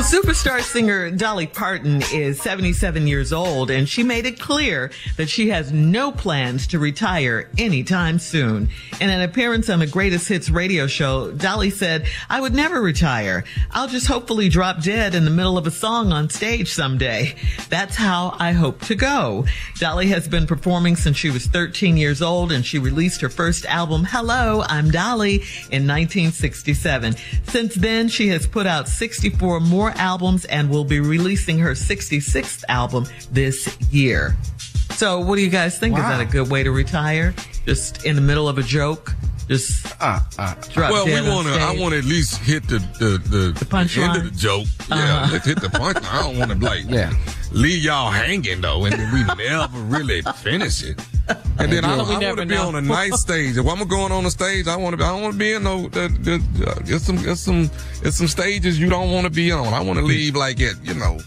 So, superstar singer Dolly Parton is 77 years old, and she made it clear that she has no plans to retire anytime soon. In an appearance on the Greatest Hits radio show, Dolly said, I would never retire. I'll just hopefully drop dead in the middle of a song on stage someday. That's how I hope to go. Dolly has been performing since she was 13 years old, and she released her first album, Hello, I'm Dolly, in 1967. Since then, she has put out 64 more more albums and will be releasing her 66th album this year. So, what do you guys think? Wow. Is that a good way to retire? Just in the middle of a joke? Just uh, uh, well, we want to. I want to at least hit the the the, the punch end of the joke. Uh-huh. Yeah, let's hit the punch. I don't want to like yeah. leave y'all hanging though, and then we never really finish it. And then I, I want to be on a nice stage. If I'm going on a stage, I want to. I don't want to be in no. The, the, uh, it's some. It's some. It's some stages you don't want to be on. I want to leave like it. You know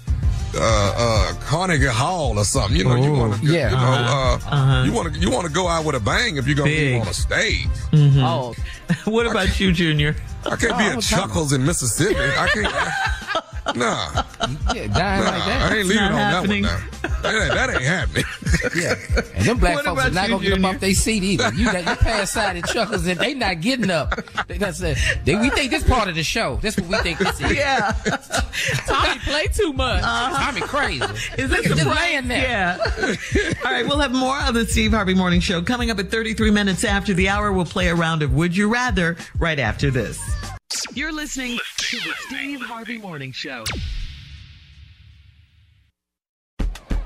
uh, uh, Carnegie Hall or something. You know, Ooh, you want to, yeah. you know, uh, uh-huh. you want to, you want to go out with a bang if you're gonna Big. be on a stage. Mm-hmm. Oh, what about you, Junior? I can't oh, be at Chuckles in Mississippi. I can't. Nah. Yeah, dying nah, like that. I ain't leaving on happening. that one now. That ain't, that ain't happening. yeah. And them black what folks are not going to get them off their seat either. You, you pass side of Chuckles and they not getting up. They, that's they, we think this part of the show. That's what we think this is. Yeah. Tommy play too much. Uh-huh. Tommy crazy. Is this just laying there? Yeah. All right, we'll have more of the Steve Harvey Morning Show coming up at 33 minutes after the hour. We'll play a round of Would You Rather right after this. You're listening to the Steve Harvey Morning Show.